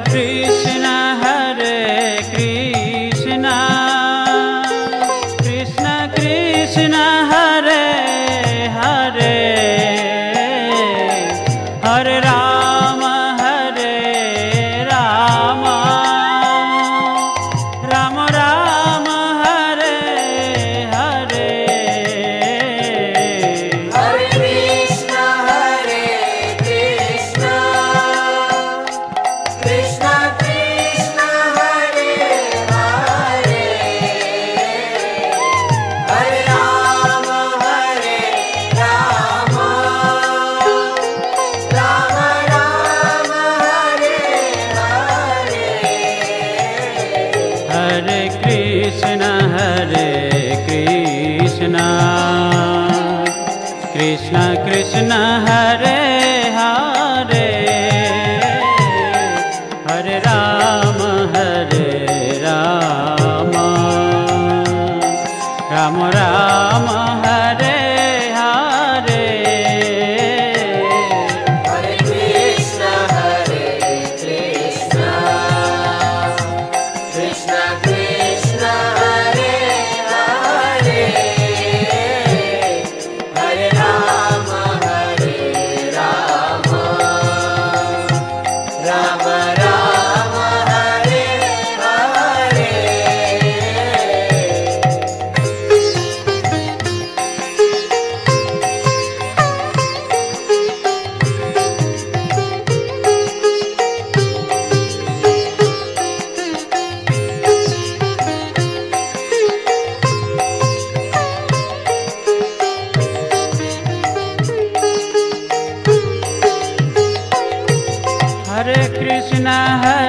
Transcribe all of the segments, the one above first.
Krishna Krishna Krishna हरे नहर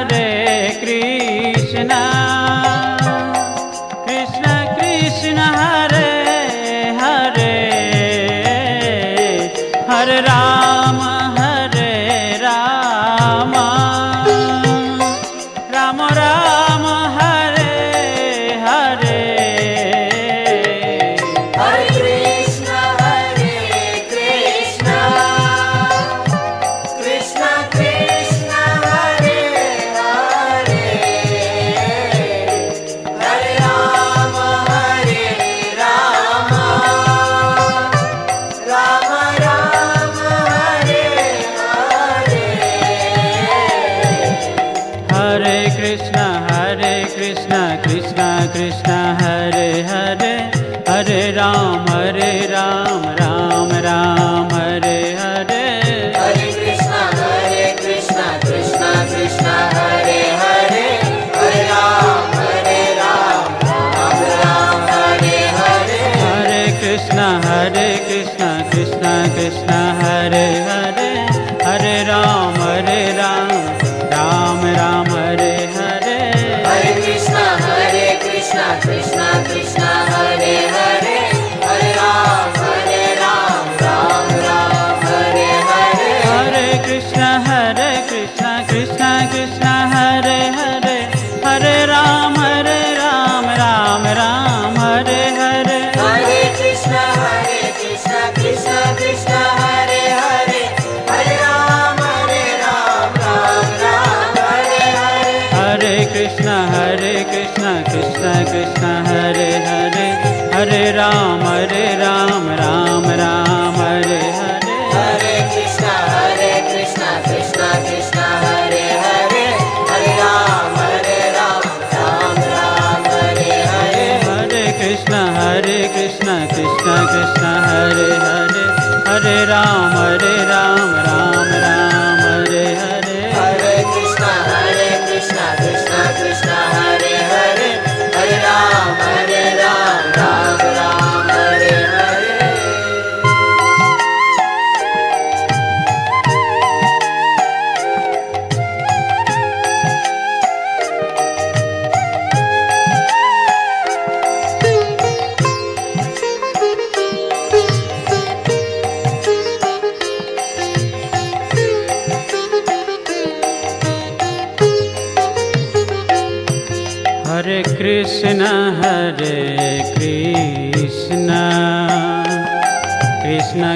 राम रे राम। जय कृष्ण। कृष्ण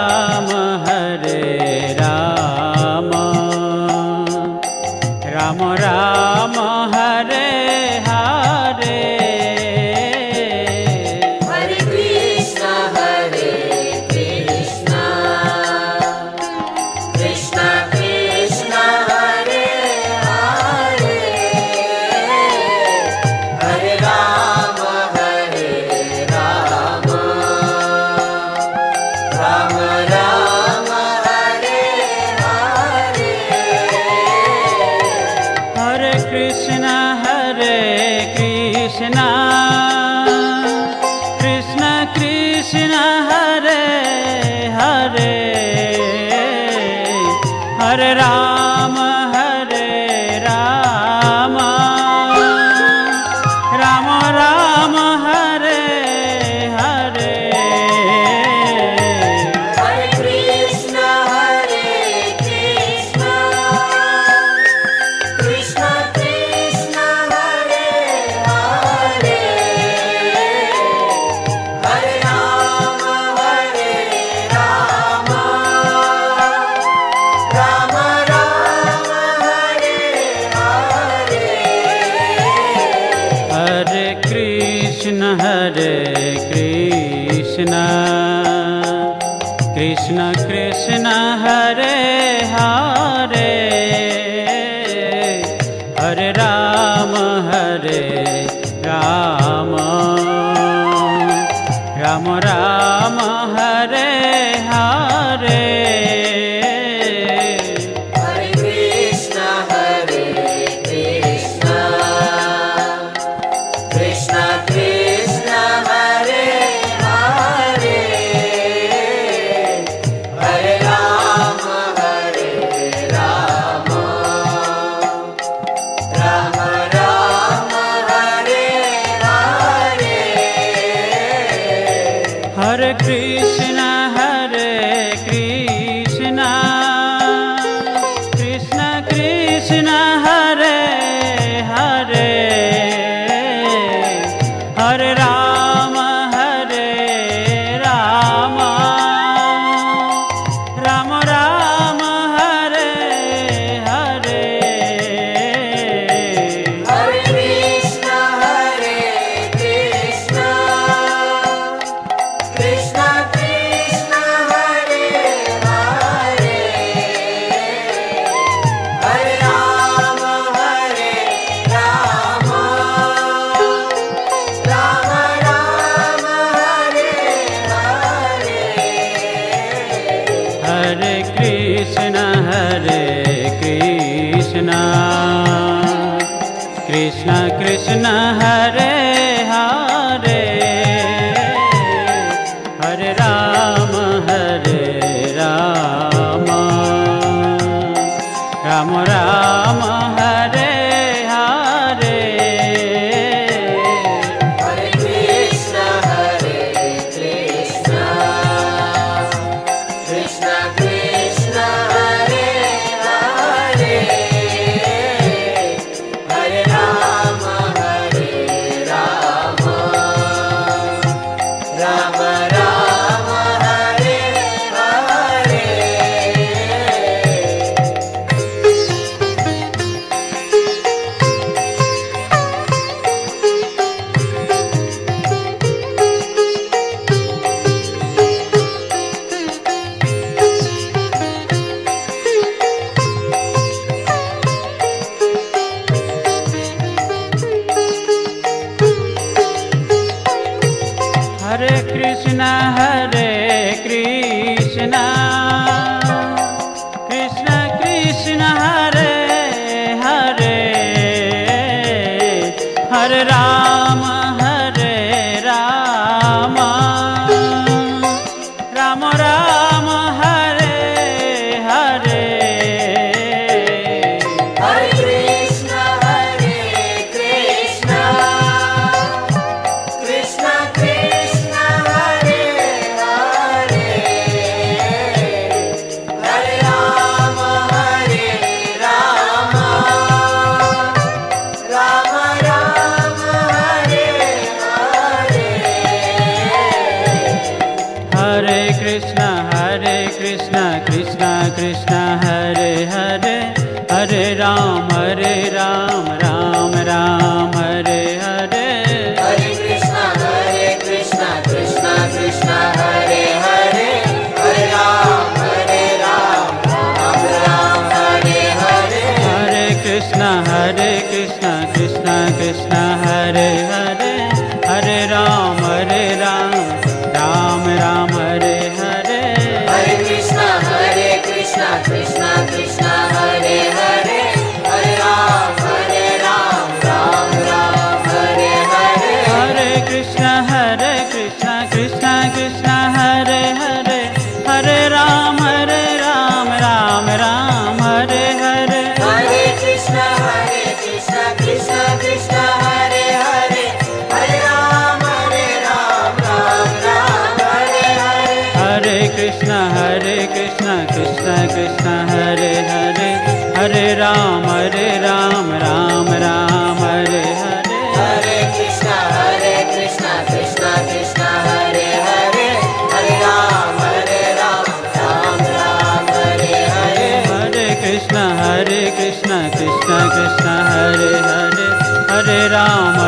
कृष्णा। रे। रा Krishna. कृष्ण कृष्ण हरे हरे कृष्ण राम